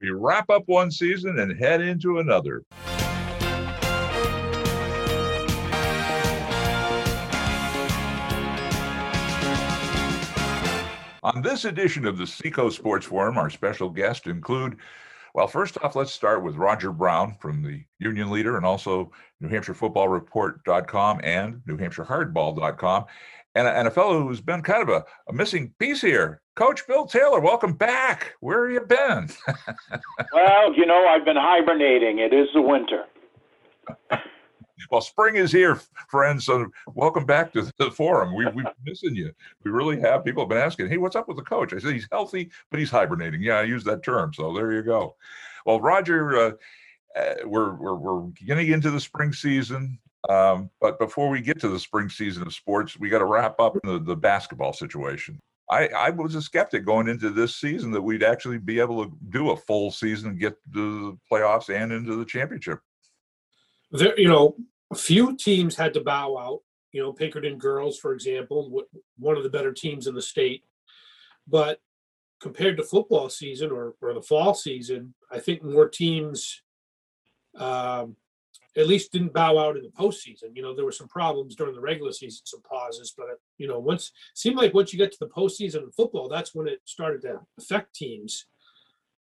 We wrap up one season and head into another. On this edition of the Seacoast Sports Forum, our special guests include, well, first off, let's start with Roger Brown from the Union Leader and also New Hampshire Football Report.com and New Hampshire Hardball.com. And, and a fellow who's been kind of a, a missing piece here, Coach Bill Taylor. Welcome back. Where have you been? well, you know, I've been hibernating. It is the winter. Well, spring is here, friends. So welcome back to the forum. We, we've been missing you. We really have. People have been asking, hey, what's up with the coach? I said, he's healthy, but he's hibernating. Yeah, I use that term. So there you go. Well, Roger, uh, uh, we're, we're, we're getting into the spring season. Um, but before we get to the spring season of sports, we got to wrap up the, the basketball situation. I, I was a skeptic going into this season that we'd actually be able to do a full season get to the playoffs and into the championship. There, you know, a few teams had to bow out. You know, Pinkerton girls, for example, one of the better teams in the state. But compared to football season or, or the fall season, I think more teams um, at least didn't bow out in the postseason. You know, there were some problems during the regular season, some pauses, but you know, once seemed like once you get to the postseason in football, that's when it started to affect teams.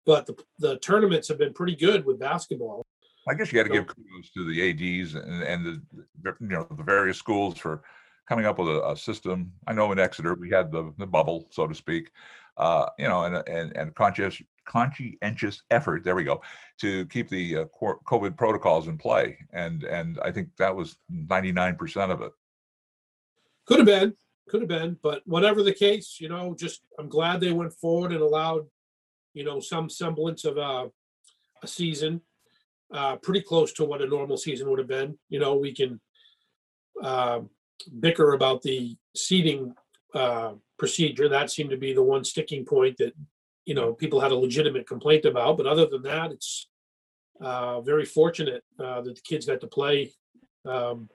But the the tournaments have been pretty good with basketball. I guess you got to give kudos to the ads and, and the you know the various schools for coming up with a, a system. I know in Exeter we had the, the bubble, so to speak, uh, you know, and and and conscious conscientious effort. There we go to keep the uh, COVID protocols in play, and and I think that was ninety nine percent of it. Could have been, could have been, but whatever the case, you know, just I'm glad they went forward and allowed, you know, some semblance of a, a season uh, pretty close to what a normal season would have been. You know, we can uh, bicker about the seating uh, procedure. That seemed to be the one sticking point that you know people had a legitimate complaint about. But other than that, it's uh, very fortunate uh, that the kids got to play um,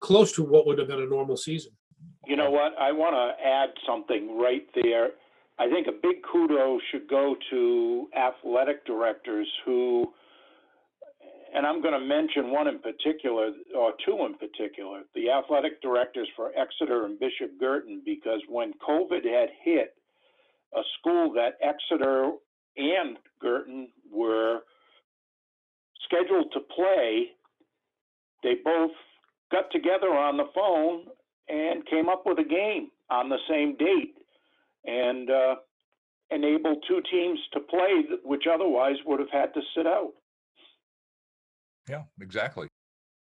close to what would have been a normal season. You know what? I want to add something right there. I think a big kudo should go to athletic directors who and I'm going to mention one in particular, or two in particular, the athletic directors for Exeter and Bishop Guertin, because when COVID had hit, a school that Exeter and Guertin were scheduled to play, they both got together on the phone and came up with a game on the same date and uh, enabled two teams to play, which otherwise would have had to sit out. Yeah, exactly.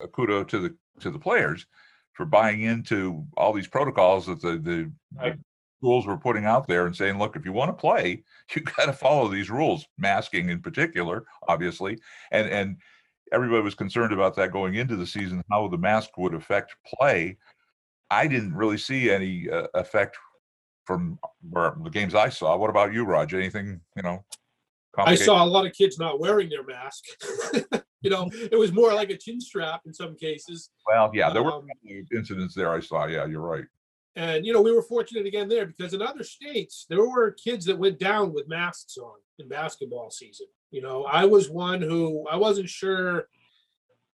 A kudo to the to the players for buying into all these protocols that the the, the schools were putting out there and saying, look, if you want to play, you got to follow these rules, masking in particular, obviously, and and everybody was concerned about that going into the season, how the mask would affect play. I didn't really see any uh, effect from the games I saw. What about you, Roger? Anything you know? I saw a lot of kids not wearing their mask. you know, it was more like a chin strap in some cases. Well, yeah, there were um, incidents there I saw. Yeah, you're right. And you know, we were fortunate again there because in other states there were kids that went down with masks on in basketball season. You know, I was one who I wasn't sure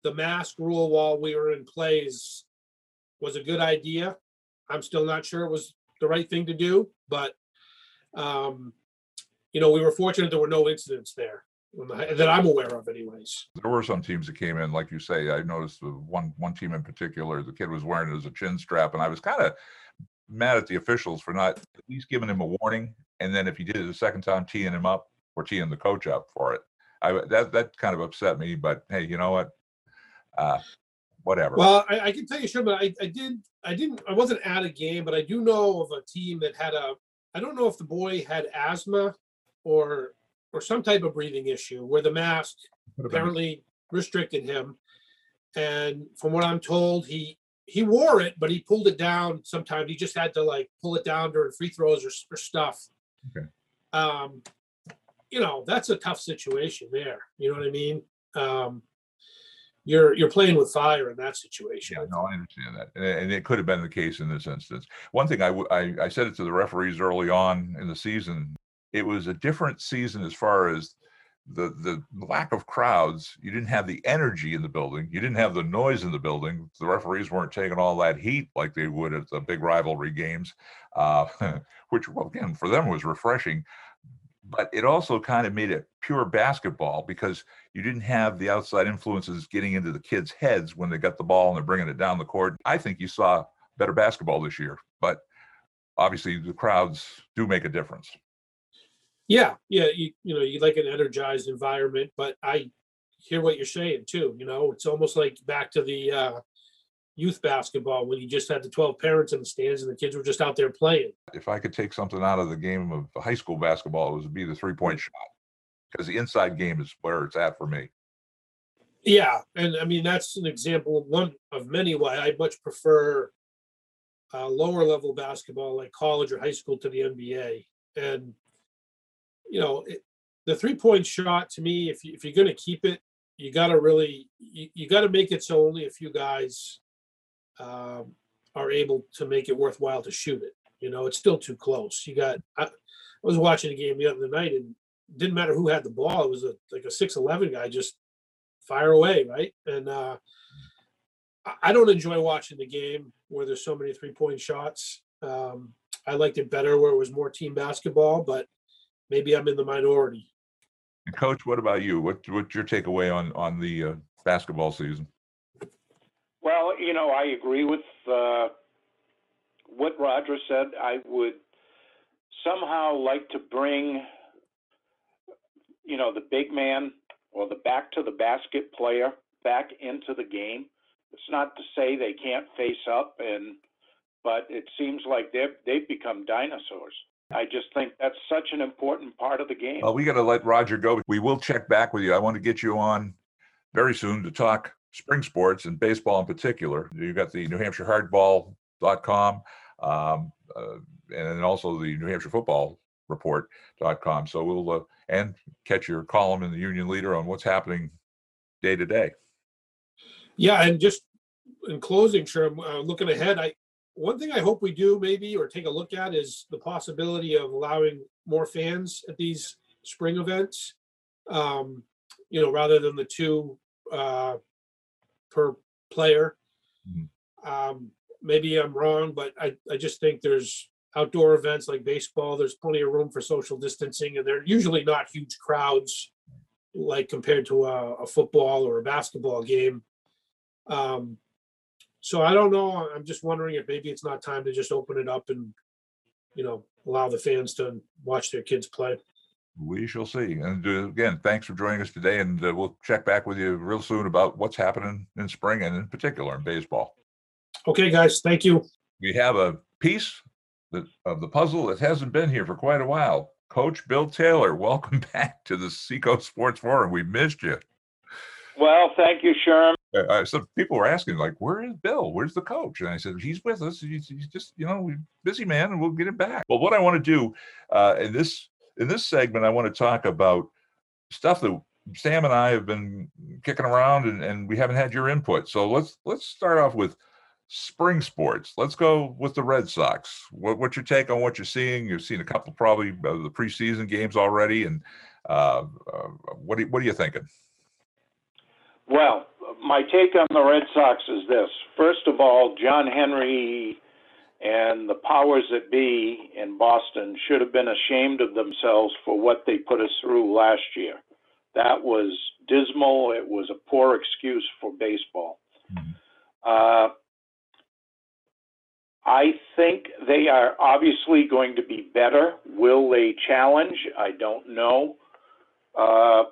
the mask rule while we were in plays was a good idea. I'm still not sure it was the right thing to do, but um, you know, we were fortunate there were no incidents there that I'm aware of, anyways. There were some teams that came in, like you say. I noticed one one team in particular, the kid was wearing it as a chin strap, and I was kind of mad at the officials for not at least giving him a warning, and then if he did it the second time, teeing him up or teeing the coach up for it. I that that kind of upset me, but hey, you know what? Uh, whatever. Well, I, I can tell you, sure, but I, I did I didn't I wasn't at a game, but I do know of a team that had a I don't know if the boy had asthma or or some type of breathing issue where the mask apparently restricted him. And from what I'm told, he he wore it, but he pulled it down sometimes. He just had to like pull it down during free throws or, or stuff. Okay. Um, you know, that's a tough situation there. You know what I mean? Um, you're you're playing with fire in that situation. Yeah, no, I understand that, and it could have been the case in this instance. One thing I, I, I said it to the referees early on in the season it was a different season as far as the the lack of crowds, you didn't have the energy in the building, you didn't have the noise in the building. The referees weren't taking all that heat like they would at the big rivalry games, uh, which well, again for them was refreshing. But it also kind of made it pure basketball because you didn't have the outside influences getting into the kids' heads when they got the ball and they're bringing it down the court. I think you saw better basketball this year, but obviously the crowds do make a difference. Yeah, yeah, you, you know, you like an energized environment, but I hear what you're saying too, you know, it's almost like back to the uh youth basketball when you just had the twelve parents in the stands and the kids were just out there playing. If I could take something out of the game of high school basketball, it would be the three point shot because the inside game is where it's at for me. Yeah, and I mean, that's an example of one of many why I much prefer uh lower level basketball like college or high school to the NBA. And you know, it, the three point shot to me, if you if you're gonna keep it, you gotta really you, you gotta make it so only a few guys um, are able to make it worthwhile to shoot it. You know, it's still too close. You got I, I was watching a game the other night and didn't matter who had the ball. It was a like a six eleven guy just fire away, right? And uh I- I don't enjoy watching the game where there's so many three point shots. Um, I liked it better where it was more team basketball, but maybe I'm in the minority. Coach, what about you? What what's your takeaway on on the uh, basketball season? Well, you know, I agree with uh, what Roger said. I would somehow like to bring, you know, the big man or the back to the basket player back into the game. It's not to say they can't face up, and but it seems like they've they've become dinosaurs. I just think that's such an important part of the game. Well, we got to let Roger go. We will check back with you. I want to get you on very soon to talk spring sports and baseball in particular. You've got the New Hampshire Hardball.com um, uh, and then also the New Hampshire Football Report.com. So we'll uh, and catch your column in the Union Leader on what's happening day to day. Yeah, and just in closing, sure, uh, looking ahead, I one thing I hope we do maybe or take a look at is the possibility of allowing more fans at these spring events. Um, you know, rather than the two uh, per player. Mhm. Um, maybe I'm wrong, but I, I just think there's outdoor events like baseball, there's plenty of room for social distancing and they're usually not huge crowds like compared to a, a football or a basketball game. Um, so I don't know. I'm just wondering if maybe it's not time to just open it up and, you know, allow the fans to watch their kids play. We shall see. And uh, again, thanks for joining us today. And uh, we'll check back with you real soon about what's happening in spring and in particular in baseball. Okay, guys, thank you. We have a piece that, of the puzzle that hasn't been here for quite a while. Coach Bill Taylor, welcome back to the Seacoast Sports Forum. We missed you. Well, thank you, Sherm. Uh, uh, some people were asking, like, where is Bill? Where's the coach? And I said, he's with us. He's, he's just, you know, busy man, and we'll get him back. Well, what I want to do uh, in this in this segment, I want to talk about stuff that Sam and I have been kicking around, and, and we haven't had your input. So let's let's start off with spring sports. Let's go with the Red Sox. What, what's your take on what you're seeing? You've seen a couple probably of the preseason games already, and uh, uh, what are, what are you thinking? Well, my take on the Red Sox is this. First of all, John Henry and the powers that be in Boston should have been ashamed of themselves for what they put us through last year. That was dismal. It was a poor excuse for baseball. Mhm. Uh, I think they are obviously going to be better. Will they challenge? I don't know. Uh,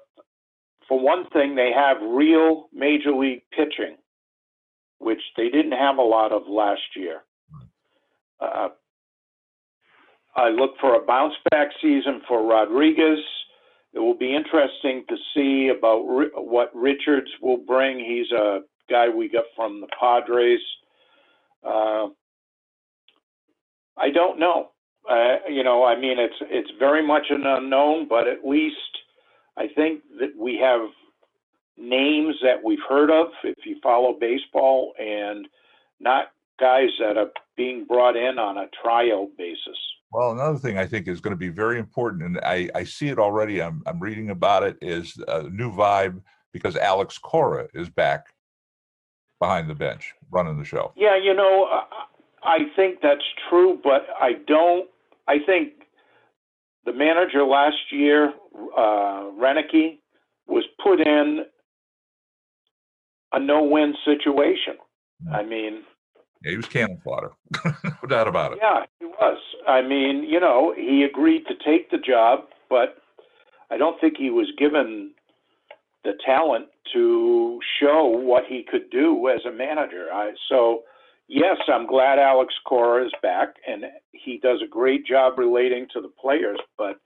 for one thing, they have real major league pitching, which they didn't have a lot of last year. Uh, I look for a bounce back season for Rodriguez. It will be interesting to see about Ri- what Richards will bring. He's a guy we got from the Padres. Uh, I don't know. Uh, you know, I mean, it's it's very much an unknown, but at least I think that we have names that we've heard of if you follow baseball and not guys that are being brought in on a tryout basis. Well, another thing I think is going to be very important, and I, I see it already. I'm, I'm reading about it. Is a new vibe because Alex Cora is back behind the bench running the show. Yeah, you know, I think that's true, but I don't. I think the manager last year, uh, Roenicke, was put in a no-win situation. I mean, Yeah, he was cannon fodder, no doubt about it. yeah, he was. I mean, you know, he agreed to take the job, but I don't think he was given the talent to show what he could do as a manager. I, so, yes, I'm glad Alex Cora is back, and he does a great job relating to the players. But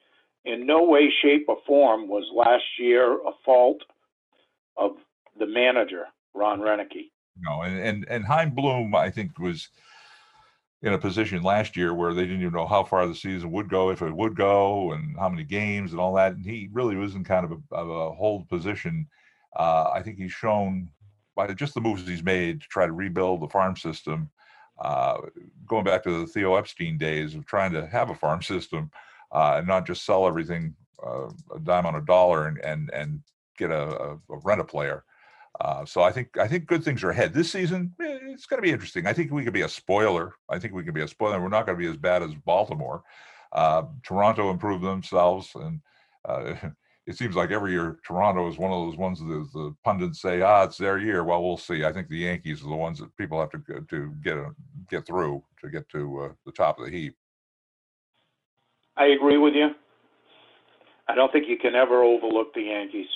in no way, shape, or form was last year a fault of the manager, Ron Roenicke. No, and and and Chaim Bloom, I think, was in a position last year where they didn't even know how far the season would go, if it would go, and how many games and all that. And he really was in kind of a, of a hold position. Uh, I think he's shown by just the moves he's made to try to rebuild the farm system. Uh, going back to the Theo Epstein days of trying to have a farm system uh, and not just sell everything uh, a dime on a dollar and and and get a, a, a rent a player. Uh, so I think I think good things are ahead this season. eh, It's going to be interesting. I think we could be a spoiler. I think we could be a spoiler. We're not going to be as bad as Baltimore. Uh, Toronto improved themselves, and uh, it seems like every year Toronto is one of those ones that the pundits say, "Ah, it's their year." Well, we'll see. I think the Yankees are the ones that people have to to get a, get through to get to uh, the top of the heap. I agree with you. I don't think you can ever overlook the Yankees.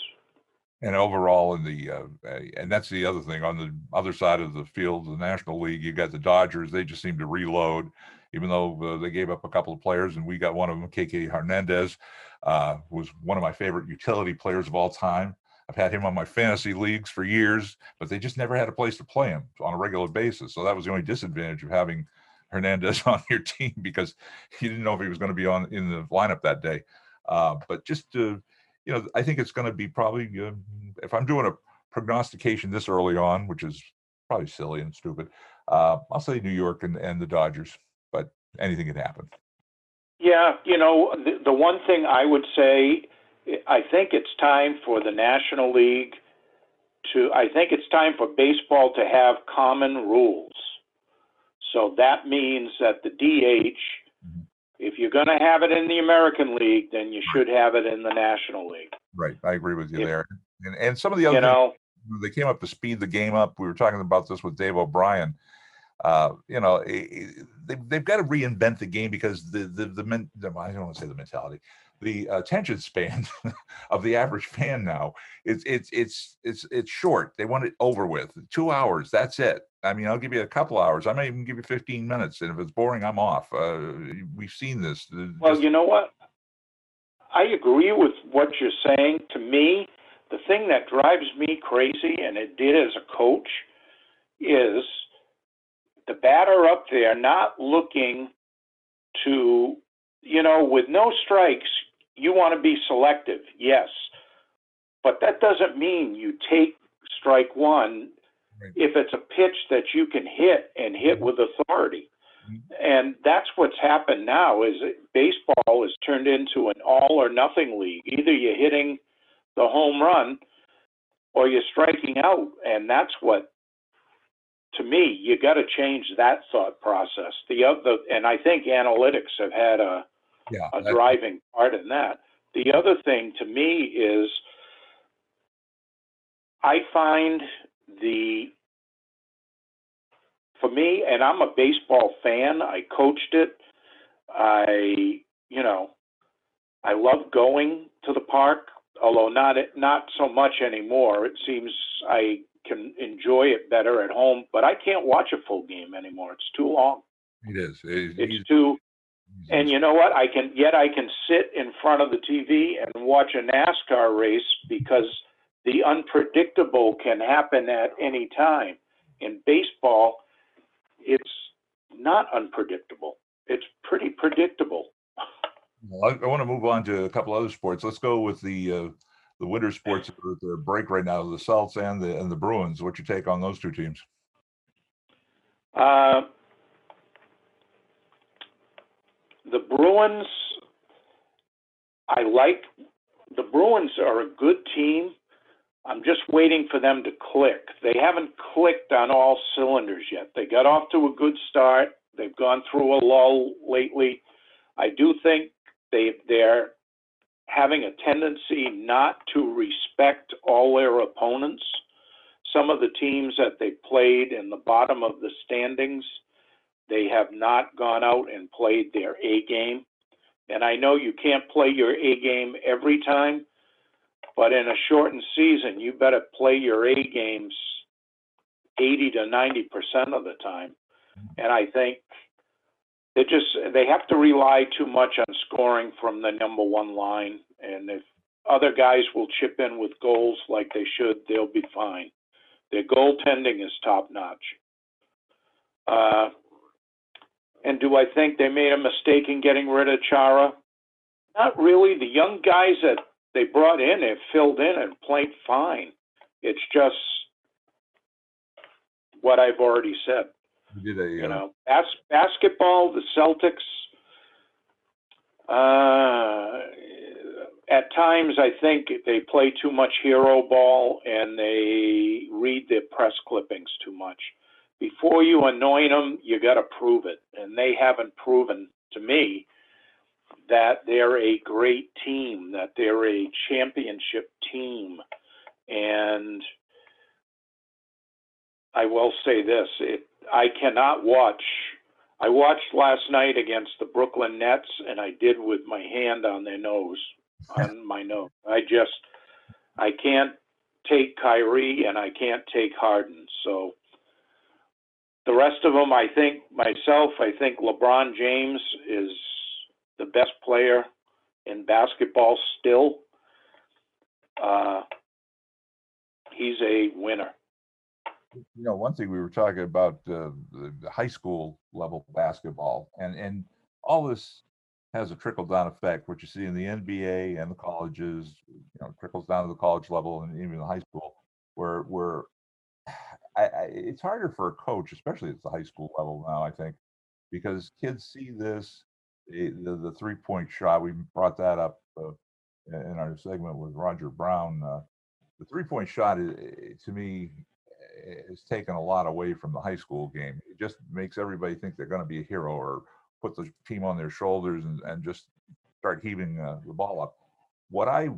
And overall, in the uh, and that's the other thing on the other side of the field, the National League, you got the Dodgers. They just seem to reload, even though uh, they gave up a couple of players, and we got one of them, Kiké Hernandez, uh, was one of my favorite utility players of all time. I've had him on my fantasy leagues for years, but they just never had a place to play him on a regular basis. So that was the only disadvantage of having Hernandez on your team because you didn't know if he was going to be on in the lineup that day. Uh, but just to you know, I think it's going to be probably, uh, if I'm doing a prognostication this early on, which is probably silly and stupid, uh, I'll say New York and, and the Dodgers, but anything can happen. Yeah, you know, the, the one thing I would say, I think it's time for the National League to, I think it's time for baseball to have common rules. So that means that the DH, Mhm. if you're going to have it in the American League, then you should have it in the National League. Right. I agree with you If- there. And, and some of the other You things, know, they came up to speed the game up. We were talking about this with Dave O'Brien. Uh, you know, i- i- they, they've got to reinvent the game because the the the, men, the I don't want to say the mentality, the attention span of the average fan now it's it's it's it's it's short. They want it over with. Two hours. That's it. I mean, I'll give you a couple hours. I may even give you 15 minutes, and if it's boring, I'm off. Uh, we've seen this. well, just- you know what? I agree with what you're saying. To me, the thing that drives me crazy, and it did as a coach, is the batter up there not looking to, you know, with no strikes, you want to be selective, yes. But that doesn't mean you take strike one Right. if it's a pitch that you can hit and hit with authority. Mhm. And that's what's happened now is baseball is turned into an all or nothing league. Either you're hitting the home run or you're striking out. And that's what to me, you got to change that thought process. The other, and I think analytics have had a, yeah, a driving part in that. The other thing to me is I find the for me, and I'm a baseball fan. I coached it. I, you know, I love going to the park, although not not so much anymore. It seems I can enjoy it better at home, but I can't watch a full game anymore. It's too long. it is. It- It's too and you know what? I can yet I can sit in front of the TV and watch a NASCAR race because the unpredictable can happen at any time. In baseball, it's not unpredictable. It's pretty predictable. Well, I, I want to move on to a couple other sports. Let's go with the uh, the winter sports that are break right now, the Celts and the and the Bruins. What's your take on those two teams? Uh, the Bruins, I like, the Bruins are a good team. I'm just waiting for them to click. They haven't clicked on all cylinders yet. They got off to a good start. They've gone through a lull lately. I do think they they're having a tendency not to respect all their opponents. Some of the teams that they played in the bottom of the standings, they have not gone out and played their A game. And I know you can't play your A game every time, but in a shortened season, you better play your A games 80 to 90% of the time. And I think they just they have to rely too much on scoring from the number one line. And if other guys will chip in with goals like they should, they'll be fine. Their goaltending is top notch. Uh, and do I think they made a mistake in getting rid of Chara? Not really. The young guys that they brought in have filled in and played fine. It's just what I've already said. Did a, You uh, know, bas- basketball, the Celtics. Uh, at times, I think they play too much hero ball and they read their press clippings too much. Before you anoint them, you got to prove it, and they haven't proven to me that they're a great team, that they're a championship team, and I will say this: it, I cannot watch. I watched last night against the Brooklyn Nets, and I did with my hand on their nose, on my nose. I just, I can't take Kyrie, and I can't take Harden. So the rest of them, I think myself, I think LeBron James is the best player in basketball still. Uh, he's a winner. you know, one thing we were talking about uh, the, the high school level basketball, and and all this has a trickle down effect. What you see in the NBA and the colleges, you know, trickles down to the college level and even the high school, where where I, I, it's harder for a coach, especially at the high school level now. I think because kids see this, the the, the three point shot. We brought that up uh, in our segment with Roger Brown. Uh, the three point shot is, to me has taken a lot away from the high school game. It just makes everybody think they're going to be a hero or put the team on their shoulders and, and just start heaving uh, the ball up. What I,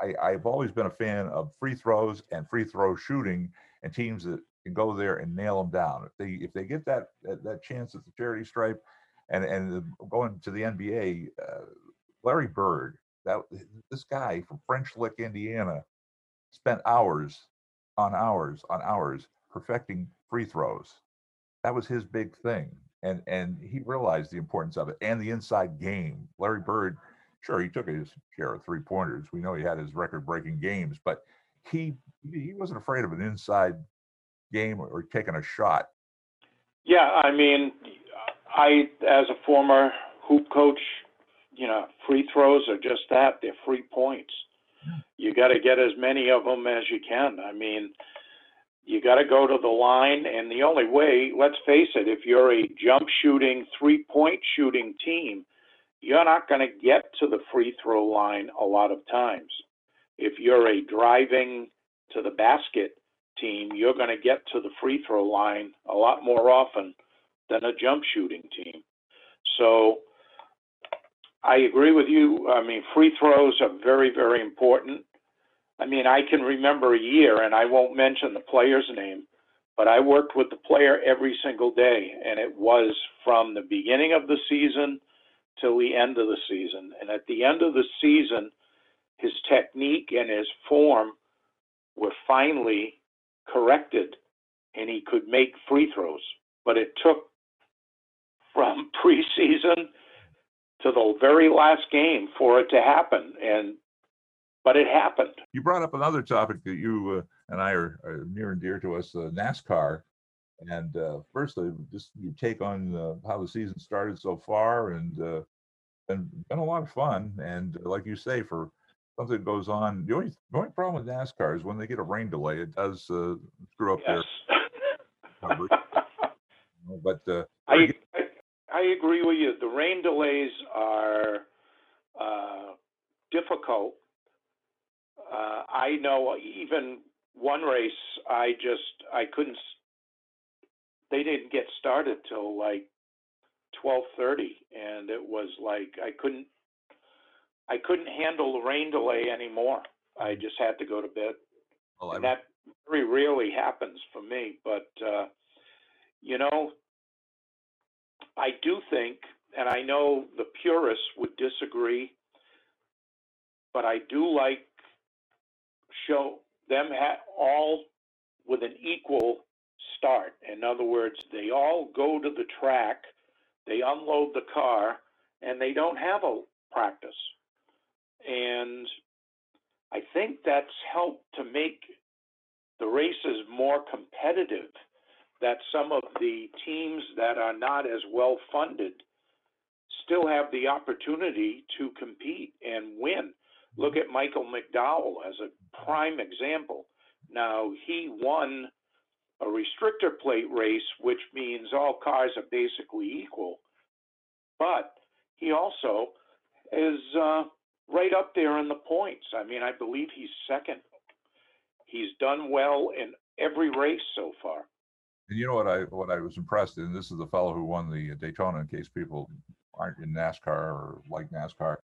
I I've always been a fan of free throws and free throw shooting and teams that can go there and nail them down. If they if they get that that, that chance at the charity stripe, and and going to the NBA, uh, Larry Bird, that this guy from French Lick, Indiana, spent hours on hours on hours perfecting free throws. That was his big thing. And and he realized the importance of it and the inside game. Larry Bird, sure, he took his share of three pointers. We know he had his record breaking games, but he he wasn't afraid of an inside game or, or taking a shot. Yeah, I mean, I as a former hoop coach, you know, free throws are just that. They're free points. You hmm. got to get as many of them as you can. I mean, you got to go to the line, and the only way, let's face it, if you're a jump shooting, three point shooting team, you're not going to get to the free throw line a lot of times. If you're a driving to the basket team, you're going to get to the free throw line a lot more often than a jump shooting team. So I agree with you. I mean, free throws are very, very important. I mean, I can remember a year, and I won't mention the player's name, but I worked with the player every single day, and it was from the beginning of the season till the end of the season. And at the end of the season, his technique and his form were finally corrected, and he could make free throws. But it took from preseason to the very last game for it to happen, and but it happened. You brought up another topic that you uh, and I are, are near and dear to us, uh, NASCAR. And uh, firstly, just your take on uh, how the season started so far, and uh, been been a lot of fun. And uh, like you say, for something that goes on, the only the only problem with NASCAR is when they get a rain delay, it does uh, screw up Yes. their coverage. But uh, I, I I agree with you. The rain delays are uh, difficult. Uh, I know even one race, I just I couldn't. They didn't get started till like twelve thirty, and it was like I couldn't. I couldn't handle the rain delay anymore. I just had to go to bed. Well, And that very rarely happens for me, but, uh, you know, I do think, and I know the purists would disagree, but I do like show them ha- all with an equal start. In other words, they all go to the track, they unload the car, and they don't have a practice. And I think that's helped to make the races more competitive. That some of the teams that are not as well funded still have the opportunity to compete and win. Look at Michael McDowell as a prime example. Now, he won a restrictor plate race, which means all cars are basically equal. But he also is uh, right up there in the points. I mean, I believe he's second. He's done well in every race so far. And you know what I what I was impressed in? This is the fellow who won the Daytona. In case people aren't in NASCAR or like NASCAR,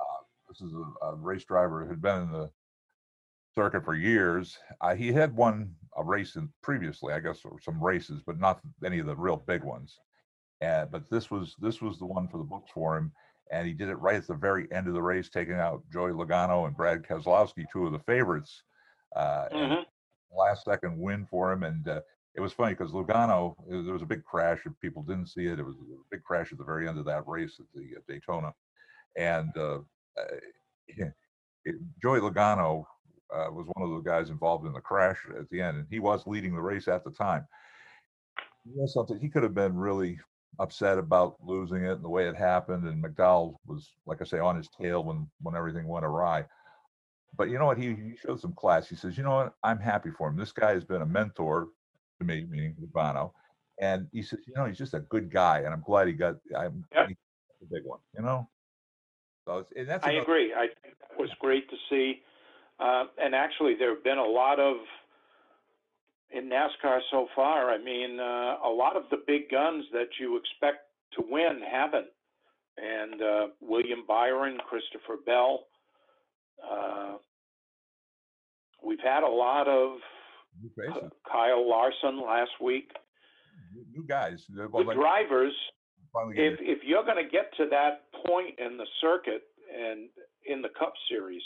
uh, this is a, a race driver who had been in the circuit for years. Uh, he had won a race in previously, I guess, or some races, but not any of the real big ones. And but this was this was the one for the books for him, and he did it right at the very end of the race, taking out Joey Logano and Brad Keselowski, two of the favorites. Uh, Mhm. last second win for him. And uh, it was funny because Logano, uh, there was a big crash. If people didn't see it, it was a big crash at the very end of that race at the uh, Daytona. And uh, uh, it, Joey Logano uh, was one of the guys involved in the crash at the end, and he was leading the race at the time. You know something? He could have been really upset about losing it and the way it happened. And McDowell was, like I say, on his tail when when everything went awry but you know what? He, he showed some class. He says, you know what? I'm happy for him. This guy has been a mentor to me, meaning Logano. And he says, you know, he's just a good guy. And I'm glad he got I'm Yep. the big one, you know? So it's, and that's I another- agree. I think that was great to see. Uh, and actually, there have been a lot of in NASCAR so far. I mean, uh, a lot of the big guns that you expect to win haven't. And uh, William Byron, Christopher Bell. Uh, we've had a lot of faces, Kyle Larson last week. new- new guys. The like drivers if if you're going to get to that point in the circuit and in the Cup Series,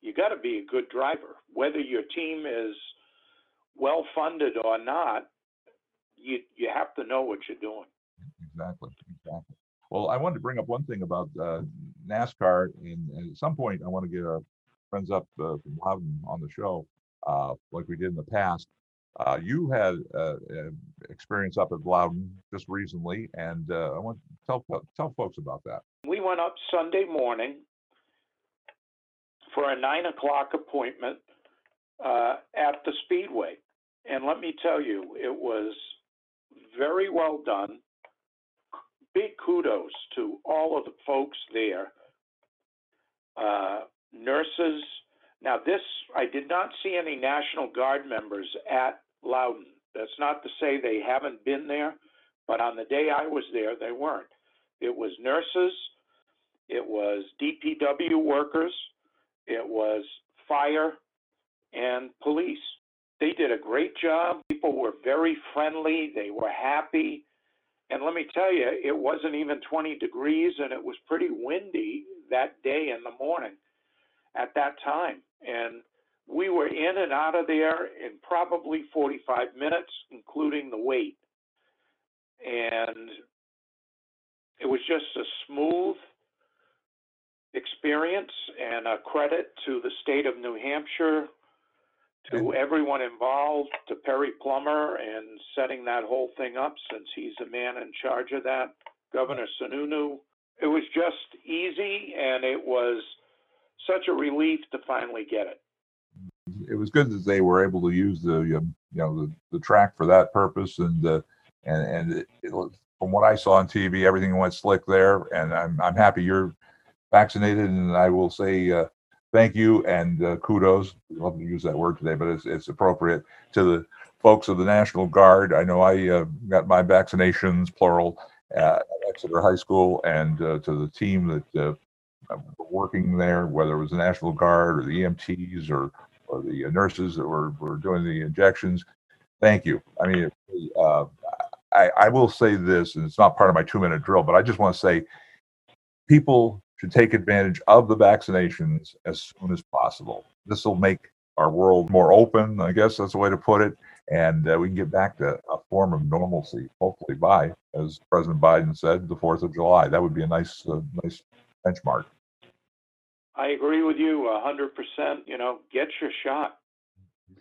you got to be a good driver. Whether your team is well funded or not, you you have to know what you're doing. Exactly, exactly. Well, I wanted to bring up one thing about uh, NASCAR, and, and at some point, I want to get our friends up uh, from Loudon on the show, uh, like we did in the past. Uh, you had uh, uh, experience up at Loudon just recently, and uh, I want to tell tell folks about that. We went up Sunday morning for a nine o'clock appointment uh, at the Speedway, and let me tell you, it was very well done. Big kudos to all of the folks there. Uh, nurses. Now, this, I did not see any National Guard members at Loudon. That's not to say they haven't been there, but on the day I was there, they weren't. It was nurses, it was DPW workers, it was fire, and police. They did a great job. People were very friendly, they were happy. And let me tell you, it wasn't even 20 degrees and it was pretty windy that day in the morning at that time. And we were in and out of there in probably 45 minutes, including the wait. And it was just a smooth experience and a credit to the state of New Hampshire, to everyone involved, to Perry Plummer and setting that whole thing up since he's the man in charge of that, Governor Sununu. It was just easy and it was such a relief to finally get it. It was good that they were able to use the um, you know the, the track for that purpose, and uh, and and it, it from what I saw on TV, everything went slick there, and I'm I'm happy you're vaccinated. And I will say uh, thank you and uh, kudos. I love to use that word today, but it's it's appropriate to the folks of the National Guard. I know I uh, got my vaccinations, plural, at Exeter High School, and uh, to the team that uh, were working there, whether it was the National Guard or the EMTs or or the nurses that were, were doing the injections. Thank you. I mean, uh, I, I will say this, and it's not part of my two minute drill, but I just want to say people should take advantage of the vaccinations as soon as possible. This will make our world more open, I guess that's the way to put it, and uh, we can get back to a form of normalcy, hopefully by, as President Biden said, the 4th of July. That would be a nice, uh, nice benchmark. I agree with you a hundred percent. You know, get your shot.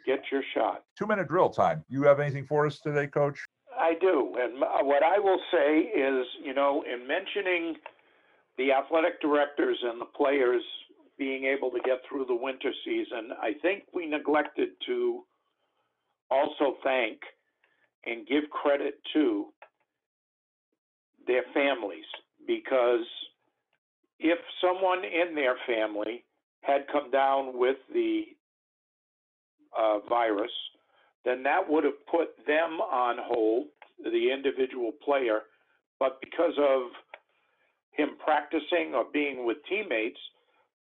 Get your shot. Two minute drill time. You have anything for us today, Coach? I do. And what I will say is, you know, in mentioning the athletic directors and the players being able to get through the winter season, I think we neglected to also thank and give credit to their families because if someone in their family had come down with the uh, virus, then that would have put them on hold, the individual player. But because of him practicing or being with teammates,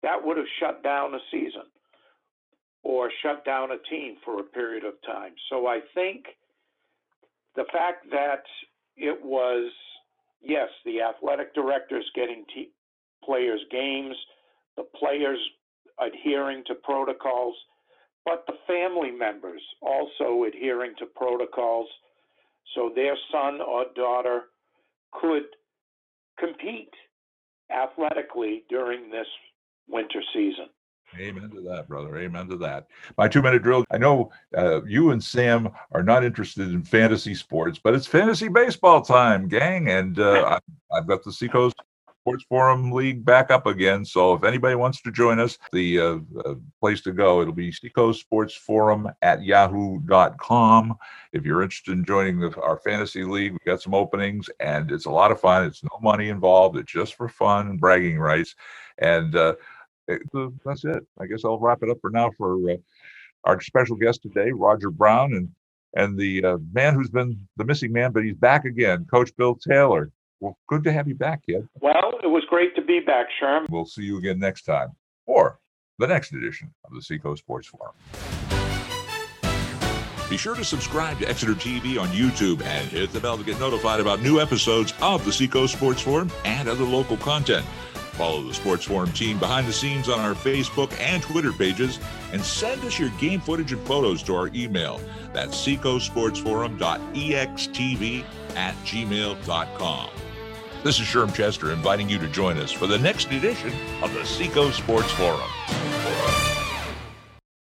that would have shut down a season or shut down a team for a period of time. So I think the fact that it was, yes, the athletic directors getting te- players' games, the players adhering to protocols, but the family members also adhering to protocols so their son or daughter could compete athletically during this winter season. Amen to that, brother. Amen to that. My two minute drill. I know uh, you and Sam are not interested in fantasy sports, but it's fantasy baseball time, gang. And uh, I've got the Seacoast Sports Forum League back up again. So if anybody wants to join us, the uh, uh, place to go, it'll be Seacoast Sports Forum at yahoo.com. If you're interested in joining the, our fantasy league, we've got some openings and it's a lot of fun. It's no money involved. It's just for fun and bragging rights. And uh, it, that's it. I guess I'll wrap it up for now for uh, our special guest today, Roger Brown, and and the uh, man who's been the missing man, but he's back again, Coach Bill Taylor. Well, good to have you back, kid. Well, it was great to be back, Sherm. We'll see you again next time or the next edition of the Seacoast Sports Forum. Be sure to subscribe to Exeter TV on YouTube and hit the bell to get notified about new episodes of the Seacoast Sports Forum and other local content. Follow the Sports Forum team behind the scenes on our Facebook and Twitter pages and send us your game footage and photos to our email. That's seacoastsportsforum.extv at gmail.com. This is Sherm Chester inviting you to join us for the next edition of the Seacoast Sports Forum.